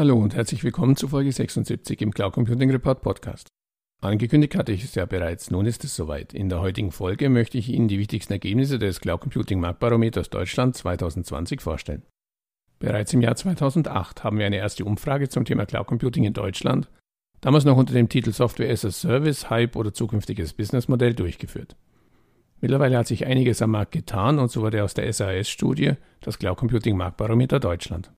Hallo und herzlich willkommen zu Folge 76 im Cloud Computing Report Podcast. Angekündigt hatte ich es ja bereits, nun ist es soweit. In der heutigen Folge möchte ich Ihnen die wichtigsten Ergebnisse des Cloud Computing Marktbarometers Deutschland 2020 vorstellen. Bereits im Jahr 2008 haben wir eine erste Umfrage zum Thema Cloud Computing in Deutschland, damals noch unter dem Titel Software as a Service, Hype oder zukünftiges Businessmodell durchgeführt. Mittlerweile hat sich einiges am Markt getan und so wurde aus der SAS-Studie das Cloud Computing Marktbarometer Deutschland.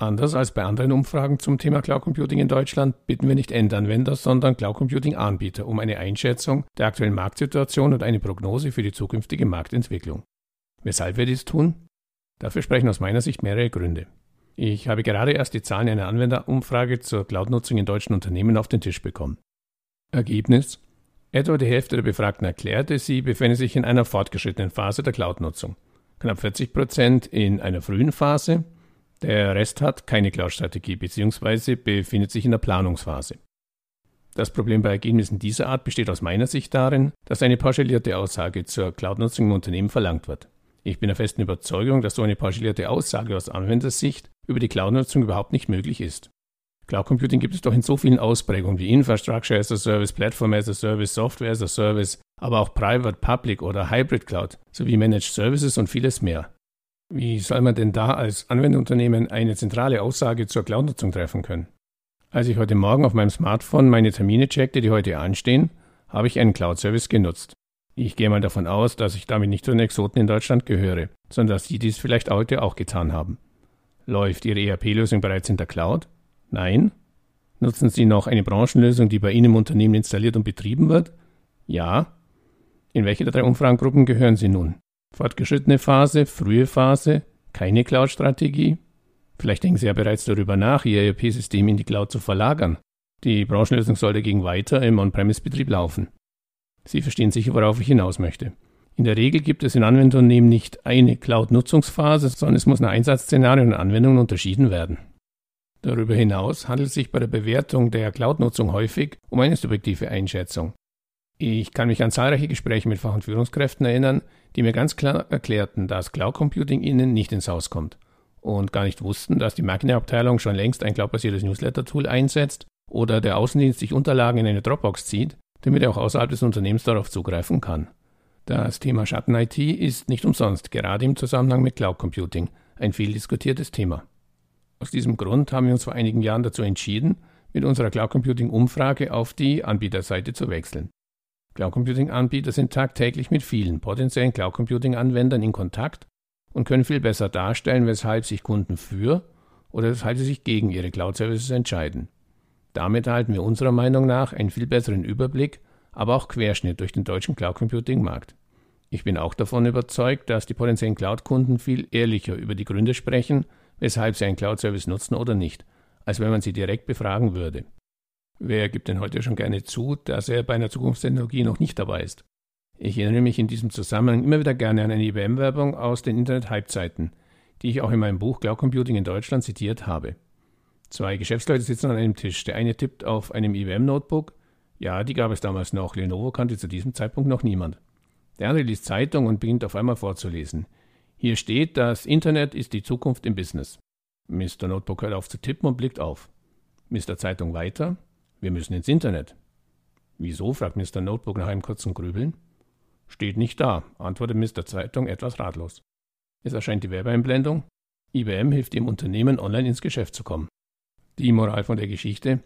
Anders als bei anderen Umfragen zum Thema Cloud Computing in Deutschland bitten wir nicht Endanwender, sondern Cloud Computing Anbieter um eine Einschätzung der aktuellen Marktsituation und eine Prognose für die zukünftige Marktentwicklung. Weshalb wir dies tun? Dafür sprechen aus meiner Sicht mehrere Gründe. Ich habe gerade erst die Zahlen einer Anwenderumfrage zur Cloud-Nutzung in deutschen Unternehmen auf den Tisch bekommen. Ergebnis? Etwa die Hälfte der Befragten erklärte, sie befände sich in einer fortgeschrittenen Phase der Cloud-Nutzung. Knapp 40 Prozent in einer frühen Phase der Rest hat keine Cloud-Strategie bzw. befindet sich in der Planungsphase. Das Problem bei Ergebnissen dieser Art besteht aus meiner Sicht darin, dass eine pauschalierte Aussage zur Cloud-Nutzung im Unternehmen verlangt wird. Ich bin der festen Überzeugung, dass so eine pauschalierte Aussage aus Anwendersicht über die Cloud-Nutzung überhaupt nicht möglich ist. Cloud Computing gibt es doch in so vielen Ausprägungen wie Infrastructure as a Service, Platform as a Service, Software as a Service, aber auch Private, Public oder Hybrid Cloud sowie Managed Services und vieles mehr. Wie soll man denn da als Anwenderunternehmen eine zentrale Aussage zur Cloud-Nutzung treffen können? Als ich heute Morgen auf meinem Smartphone meine Termine checkte, die heute anstehen, habe ich einen Cloud-Service genutzt. Ich gehe mal davon aus, dass ich damit nicht zu den Exoten in Deutschland gehöre, sondern dass Sie dies vielleicht heute auch getan haben. Läuft Ihre ERP-Lösung bereits in der Cloud? Nein? Nutzen Sie noch eine Branchenlösung, die bei Ihnen im Unternehmen installiert und betrieben wird? Ja? In welche der drei Umfragengruppen gehören Sie nun? Fortgeschrittene Phase, frühe Phase, keine Cloud-Strategie. Vielleicht denken Sie ja bereits darüber nach, Ihr ERP-System in die Cloud zu verlagern. Die Branchenlösung soll dagegen weiter im On-Premise-Betrieb laufen. Sie verstehen sicher, worauf ich hinaus möchte. In der Regel gibt es in Anwendunternehmen nicht eine Cloud-Nutzungsphase, sondern es muss nach Einsatzszenarien und Anwendungen unterschieden werden. Darüber hinaus handelt es sich bei der Bewertung der Cloud-Nutzung häufig um eine subjektive Einschätzung. Ich kann mich an zahlreiche Gespräche mit Fach- und Führungskräften erinnern, die mir ganz klar erklärten, dass Cloud Computing ihnen nicht ins Haus kommt und gar nicht wussten, dass die Marketingabteilung schon längst ein cloudbasiertes Newsletter-Tool einsetzt oder der Außendienst sich Unterlagen in eine Dropbox zieht, damit er auch außerhalb des Unternehmens darauf zugreifen kann. Das Thema Schatten-IT ist nicht umsonst, gerade im Zusammenhang mit Cloud Computing, ein viel diskutiertes Thema. Aus diesem Grund haben wir uns vor einigen Jahren dazu entschieden, mit unserer Cloud Computing Umfrage auf die Anbieterseite zu wechseln. Cloud Computing Anbieter sind tagtäglich mit vielen potenziellen Cloud Computing Anwendern in Kontakt und können viel besser darstellen, weshalb sich Kunden für oder weshalb sie sich gegen ihre Cloud Services entscheiden. Damit erhalten wir unserer Meinung nach einen viel besseren Überblick, aber auch Querschnitt durch den deutschen Cloud Computing Markt. Ich bin auch davon überzeugt, dass die potenziellen Cloud-Kunden viel ehrlicher über die Gründe sprechen, weshalb sie einen Cloud-Service nutzen oder nicht, als wenn man sie direkt befragen würde. Wer gibt denn heute schon gerne zu, dass er bei einer Zukunftstechnologie noch nicht dabei ist? Ich erinnere mich in diesem Zusammenhang immer wieder gerne an eine IBM-Werbung aus den Internet-Hype-Zeiten, die ich auch in meinem Buch Cloud Computing in Deutschland zitiert habe. Zwei Geschäftsleute sitzen an einem Tisch. Der eine tippt auf einem IBM-Notebook. Ja, die gab es damals noch. Lenovo kannte zu diesem Zeitpunkt noch niemand. Der andere liest Zeitung und beginnt auf einmal vorzulesen. Hier steht, das Internet ist die Zukunft im Business. Mr. Notebook hört auf zu tippen und blickt auf. Mr. Zeitung weiter. Wir müssen ins Internet. Wieso? fragt Mr. Notebook nach einem kurzen Grübeln. Steht nicht da, antwortet Mr. Zeitung etwas ratlos. Es erscheint die Werbeeinblendung. IBM hilft dem Unternehmen, online ins Geschäft zu kommen. Die Moral von der Geschichte.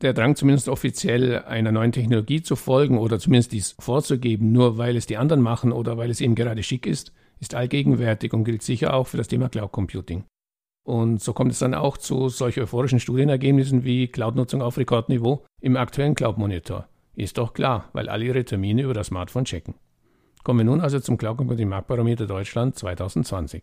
Der Drang, zumindest offiziell einer neuen Technologie zu folgen oder zumindest dies vorzugeben, nur weil es die anderen machen oder weil es eben gerade schick ist, ist allgegenwärtig und gilt sicher auch für das Thema Cloud Computing. Und so kommt es dann auch zu solch euphorischen Studienergebnissen wie Cloud-Nutzung auf Rekordniveau im aktuellen Cloud-Monitor. Ist doch klar, weil alle ihre Termine über das Smartphone checken. Kommen wir nun also zum Cloud Computing Marktbarometer Deutschland 2020.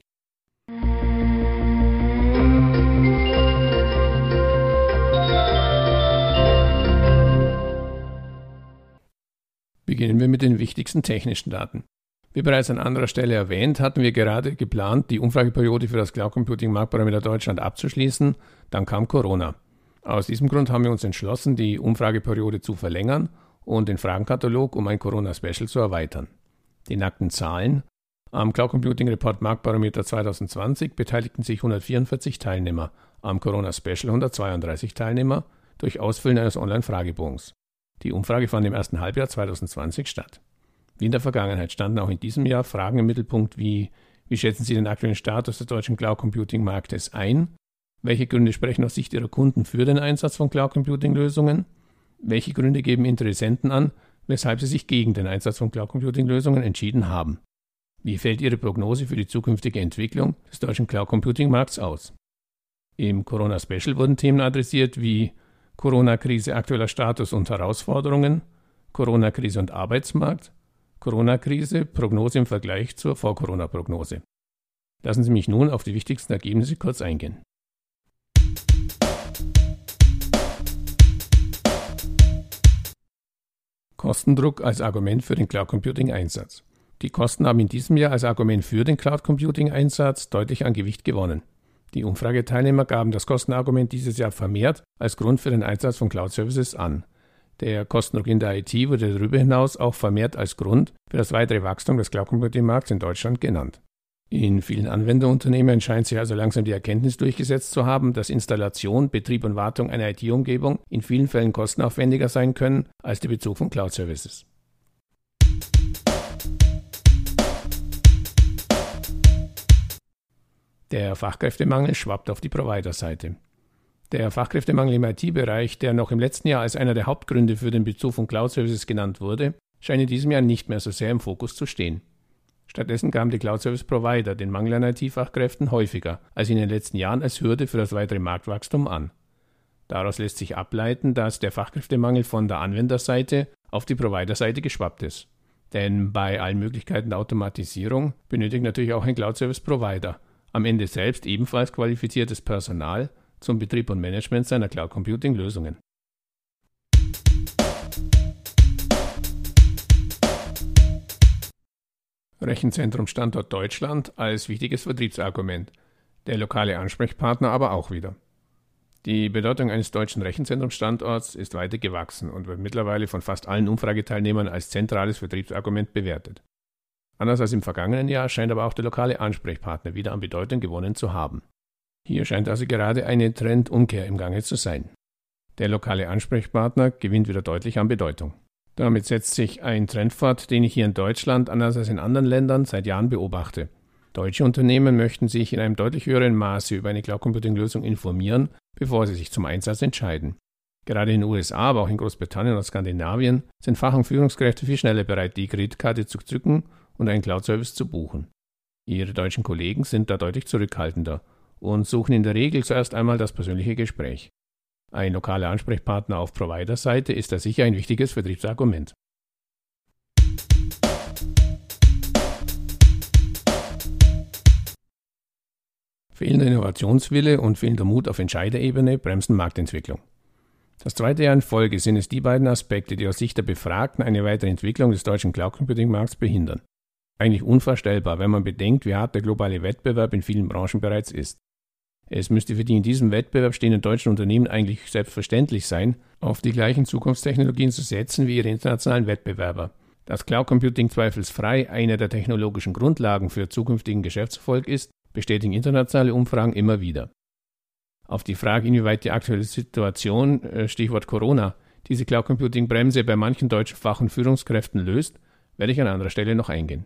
Beginnen wir mit den wichtigsten technischen Daten. Wie bereits an anderer Stelle erwähnt, hatten wir gerade geplant, die Umfrageperiode für das Cloud Computing Marktparameter Deutschland abzuschließen. Dann kam Corona. Aus diesem Grund haben wir uns entschlossen, die Umfrageperiode zu verlängern und den Fragenkatalog um ein Corona-Special zu erweitern. Die nackten Zahlen. Am Cloud Computing Report Marktbarometer 2020 beteiligten sich 144 Teilnehmer am Corona Special 132 Teilnehmer durch Ausfüllen eines Online-Fragebogens. Die Umfrage fand im ersten Halbjahr 2020 statt. Wie in der Vergangenheit standen auch in diesem Jahr Fragen im Mittelpunkt wie wie schätzen Sie den aktuellen Status des deutschen Cloud Computing Marktes ein? Welche Gründe sprechen aus Sicht Ihrer Kunden für den Einsatz von Cloud Computing Lösungen? Welche Gründe geben Interessenten an, weshalb sie sich gegen den Einsatz von Cloud Computing Lösungen entschieden haben? Wie fällt Ihre Prognose für die zukünftige Entwicklung des deutschen Cloud Computing Markts aus? Im Corona Special wurden Themen adressiert wie Corona-Krise, aktueller Status und Herausforderungen, Corona-Krise und Arbeitsmarkt, Corona-Krise, Prognose im Vergleich zur Vor-Corona-Prognose. Lassen Sie mich nun auf die wichtigsten Ergebnisse kurz eingehen. Kostendruck als Argument für den Cloud Computing Einsatz. Die Kosten haben in diesem Jahr als Argument für den Cloud Computing Einsatz deutlich an Gewicht gewonnen. Die Umfrageteilnehmer gaben das Kostenargument dieses Jahr vermehrt als Grund für den Einsatz von Cloud Services an. Der Kostendruck in der IT wurde darüber hinaus auch vermehrt als Grund für das weitere Wachstum des Cloud Computing Markts in Deutschland genannt. In vielen Anwenderunternehmen scheint sich also langsam die Erkenntnis durchgesetzt zu haben, dass Installation, Betrieb und Wartung einer IT-Umgebung in vielen Fällen kostenaufwendiger sein können als der Bezug von Cloud-Services. Der Fachkräftemangel schwappt auf die Provider-Seite. Der Fachkräftemangel im IT-Bereich, der noch im letzten Jahr als einer der Hauptgründe für den Bezug von Cloud-Services genannt wurde, scheint in diesem Jahr nicht mehr so sehr im Fokus zu stehen. Stattdessen gaben die Cloud-Service-Provider den Mangel an IT-Fachkräften häufiger als in den letzten Jahren als Hürde für das weitere Marktwachstum an. Daraus lässt sich ableiten, dass der Fachkräftemangel von der Anwenderseite auf die Providerseite geschwappt ist. Denn bei allen Möglichkeiten der Automatisierung benötigt natürlich auch ein Cloud-Service-Provider am Ende selbst ebenfalls qualifiziertes Personal, zum Betrieb und Management seiner Cloud Computing Lösungen. Rechenzentrum Standort Deutschland als wichtiges Vertriebsargument, der lokale Ansprechpartner aber auch wieder. Die Bedeutung eines deutschen Rechenzentrumstandorts ist weiter gewachsen und wird mittlerweile von fast allen Umfrageteilnehmern als zentrales Vertriebsargument bewertet. Anders als im vergangenen Jahr scheint aber auch der lokale Ansprechpartner wieder an Bedeutung gewonnen zu haben. Hier scheint also gerade eine Trendumkehr im Gange zu sein. Der lokale Ansprechpartner gewinnt wieder deutlich an Bedeutung. Damit setzt sich ein Trend fort, den ich hier in Deutschland anders als in anderen Ländern seit Jahren beobachte. Deutsche Unternehmen möchten sich in einem deutlich höheren Maße über eine Cloud Computing Lösung informieren, bevor sie sich zum Einsatz entscheiden. Gerade in den USA, aber auch in Großbritannien und Skandinavien sind Fach- und Führungskräfte viel schneller bereit, die Kreditkarte zu zücken und einen Cloud-Service zu buchen. Ihre deutschen Kollegen sind da deutlich zurückhaltender und suchen in der Regel zuerst einmal das persönliche Gespräch. Ein lokaler Ansprechpartner auf Provider-Seite ist da sicher ein wichtiges Vertriebsargument. Fehlender Innovationswille und fehlender Mut auf Entscheiderebene bremsen Marktentwicklung. Das zweite Jahr in Folge sind es die beiden Aspekte, die aus Sicht der Befragten eine weitere Entwicklung des deutschen Cloud Computing Markts behindern. Eigentlich unvorstellbar, wenn man bedenkt, wie hart der globale Wettbewerb in vielen Branchen bereits ist. Es müsste für die in diesem Wettbewerb stehenden deutschen Unternehmen eigentlich selbstverständlich sein, auf die gleichen Zukunftstechnologien zu setzen wie ihre internationalen Wettbewerber. Dass Cloud Computing zweifelsfrei eine der technologischen Grundlagen für zukünftigen Geschäftserfolg ist, bestätigen internationale Umfragen immer wieder. Auf die Frage, inwieweit die aktuelle Situation, äh, Stichwort Corona, diese Cloud Computing Bremse bei manchen deutschen Fach- und Führungskräften löst, werde ich an anderer Stelle noch eingehen.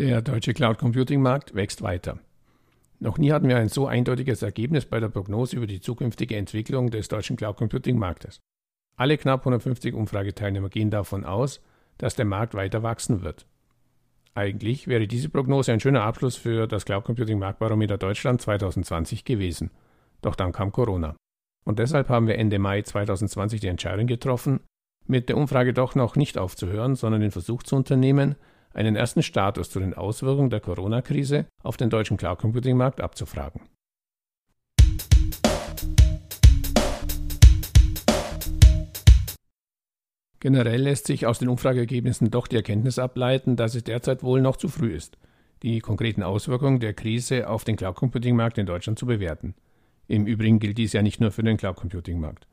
Der deutsche Cloud Computing Markt wächst weiter. Noch nie hatten wir ein so eindeutiges Ergebnis bei der Prognose über die zukünftige Entwicklung des deutschen Cloud Computing Marktes. Alle knapp 150 Umfrageteilnehmer gehen davon aus, dass der Markt weiter wachsen wird. Eigentlich wäre diese Prognose ein schöner Abschluss für das Cloud Computing Marktbarometer Deutschland 2020 gewesen. Doch dann kam Corona. Und deshalb haben wir Ende Mai 2020 die Entscheidung getroffen, mit der Umfrage doch noch nicht aufzuhören, sondern den Versuch zu unternehmen, einen ersten Status zu den Auswirkungen der Corona-Krise auf den deutschen Cloud Computing Markt abzufragen. Generell lässt sich aus den Umfrageergebnissen doch die Erkenntnis ableiten, dass es derzeit wohl noch zu früh ist, die konkreten Auswirkungen der Krise auf den Cloud Computing Markt in Deutschland zu bewerten. Im Übrigen gilt dies ja nicht nur für den Cloud Computing Markt.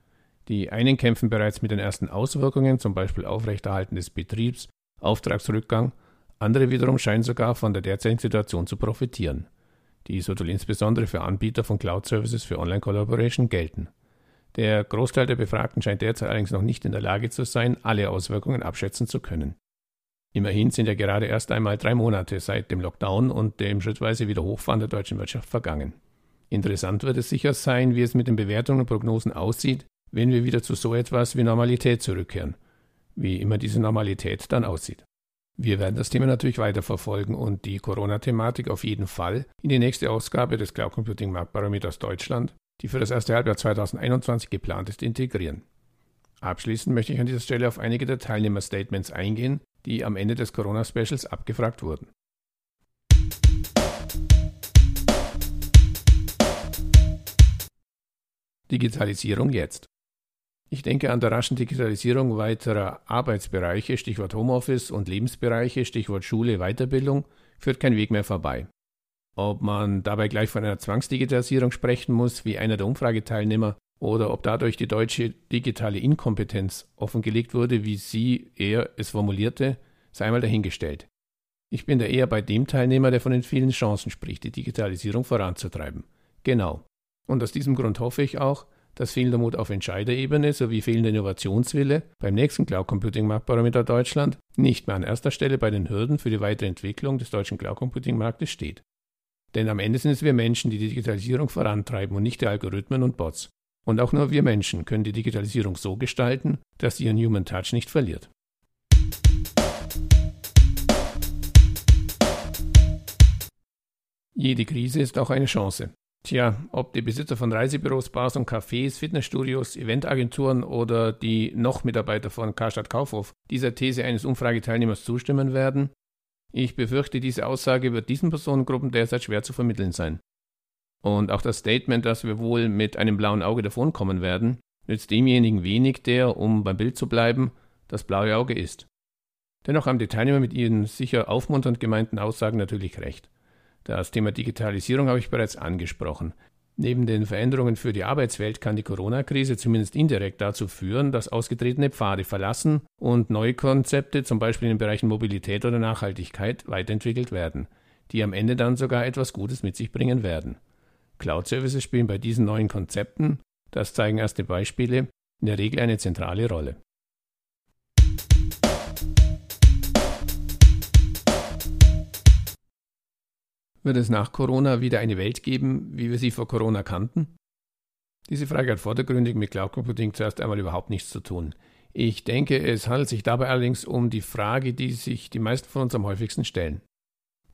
Die einen kämpfen bereits mit den ersten Auswirkungen, zum Beispiel Aufrechterhalten des Betriebs, Auftragsrückgang Andere wiederum scheinen sogar von der derzeitigen Situation zu profitieren. Dies wird wohl insbesondere für Anbieter von Cloud-Services für Online-Collaboration gelten. Der Großteil der Befragten scheint derzeit allerdings noch nicht in der Lage zu sein, alle Auswirkungen abschätzen zu können. Immerhin sind ja gerade erst einmal drei Monate seit dem Lockdown und dem schrittweise Wiederhochfahren der deutschen Wirtschaft vergangen. Interessant wird es sicher sein, wie es mit den Bewertungen und Prognosen aussieht, wenn wir wieder zu so etwas wie Normalität zurückkehren, wie immer diese Normalität dann aussieht. Wir werden das Thema natürlich weiterverfolgen und die Corona-Thematik auf jeden Fall in die nächste Ausgabe des Cloud Computing Marktbarometers Deutschland, die für das erste Halbjahr 2021 geplant ist, integrieren. Abschließend möchte ich an dieser Stelle auf einige der Teilnehmer-Statements eingehen, die am Ende des Corona-Specials abgefragt wurden. Digitalisierung jetzt. Ich denke an der raschen Digitalisierung weiterer Arbeitsbereiche, Stichwort Homeoffice und Lebensbereiche, Stichwort Schule, Weiterbildung, führt kein Weg mehr vorbei. Ob man dabei gleich von einer Zwangsdigitalisierung sprechen muss, wie einer der Umfrageteilnehmer, oder ob dadurch die deutsche digitale Inkompetenz offengelegt wurde, wie sie er es formulierte, sei einmal dahingestellt. Ich bin da eher bei dem Teilnehmer, der von den vielen Chancen spricht, die Digitalisierung voranzutreiben. Genau. Und aus diesem Grund hoffe ich auch, dass fehlender Mut auf Entscheiderebene sowie fehlender Innovationswille beim nächsten Cloud Computing Marktbarometer Deutschland nicht mehr an erster Stelle bei den Hürden für die weitere Entwicklung des deutschen Cloud Computing Marktes steht. Denn am Ende sind es wir Menschen, die die Digitalisierung vorantreiben und nicht die Algorithmen und Bots. Und auch nur wir Menschen können die Digitalisierung so gestalten, dass sie ihren Human Touch nicht verliert. Jede Krise ist auch eine Chance. Tja, ob die Besitzer von Reisebüros, Bars und Cafés, Fitnessstudios, Eventagenturen oder die noch Mitarbeiter von Karstadt Kaufhof dieser These eines Umfrageteilnehmers zustimmen werden? Ich befürchte, diese Aussage wird diesen Personengruppen derzeit schwer zu vermitteln sein. Und auch das Statement, dass wir wohl mit einem blauen Auge davonkommen werden, nützt demjenigen wenig, der, um beim Bild zu bleiben, das blaue Auge ist. Dennoch haben die Teilnehmer mit ihren sicher aufmunternd gemeinten Aussagen natürlich recht. Das Thema Digitalisierung habe ich bereits angesprochen. Neben den Veränderungen für die Arbeitswelt kann die Corona-Krise zumindest indirekt dazu führen, dass ausgetretene Pfade verlassen und neue Konzepte, zum Beispiel in den Bereichen Mobilität oder Nachhaltigkeit, weiterentwickelt werden, die am Ende dann sogar etwas Gutes mit sich bringen werden. Cloud-Services spielen bei diesen neuen Konzepten, das zeigen erste Beispiele, in der Regel eine zentrale Rolle. Wird es nach Corona wieder eine Welt geben, wie wir sie vor Corona kannten? Diese Frage hat vordergründig mit Cloud Computing zuerst einmal überhaupt nichts zu tun. Ich denke, es handelt sich dabei allerdings um die Frage, die sich die meisten von uns am häufigsten stellen.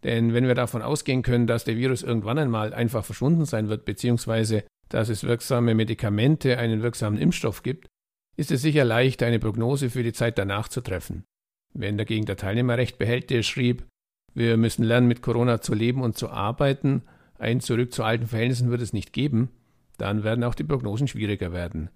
Denn wenn wir davon ausgehen können, dass der Virus irgendwann einmal einfach verschwunden sein wird, beziehungsweise dass es wirksame Medikamente, einen wirksamen Impfstoff gibt, ist es sicher leicht, eine Prognose für die Zeit danach zu treffen. Wenn dagegen der Teilnehmer recht behält, der schrieb, wir müssen lernen, mit Corona zu leben und zu arbeiten. Ein Zurück zu alten Verhältnissen wird es nicht geben. Dann werden auch die Prognosen schwieriger werden.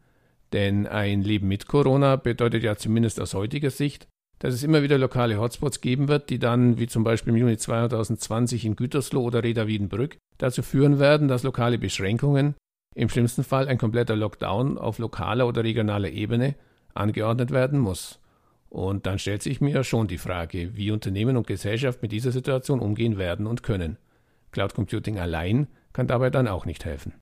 Denn ein Leben mit Corona bedeutet ja zumindest aus heutiger Sicht, dass es immer wieder lokale Hotspots geben wird, die dann, wie zum Beispiel im Juni 2020 in Gütersloh oder Reda Wiedenbrück, dazu führen werden, dass lokale Beschränkungen, im schlimmsten Fall ein kompletter Lockdown auf lokaler oder regionaler Ebene, angeordnet werden muss. Und dann stellt sich mir schon die Frage, wie Unternehmen und Gesellschaft mit dieser Situation umgehen werden und können. Cloud Computing allein kann dabei dann auch nicht helfen.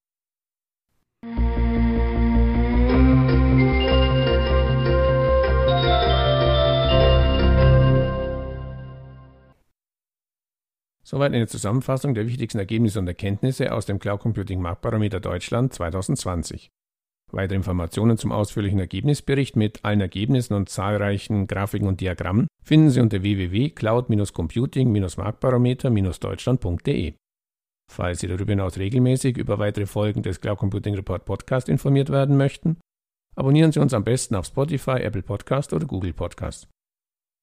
Soweit eine Zusammenfassung der wichtigsten Ergebnisse und Erkenntnisse aus dem Cloud Computing Marktbarometer Deutschland 2020. Weitere Informationen zum ausführlichen Ergebnisbericht mit allen Ergebnissen und zahlreichen Grafiken und Diagrammen finden Sie unter www.cloud-computing-marktbarometer-deutschland.de. Falls Sie darüber hinaus regelmäßig über weitere Folgen des Cloud Computing Report Podcast informiert werden möchten, abonnieren Sie uns am besten auf Spotify, Apple Podcast oder Google Podcast.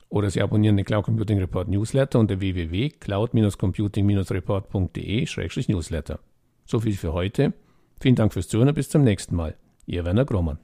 Oder Sie abonnieren den Cloud Computing Report Newsletter unter www.cloud-computing-report.de-newsletter. So viel für heute. Vielen Dank fürs Zuhören und bis zum nächsten Mal. Ihr Werner Grohmann.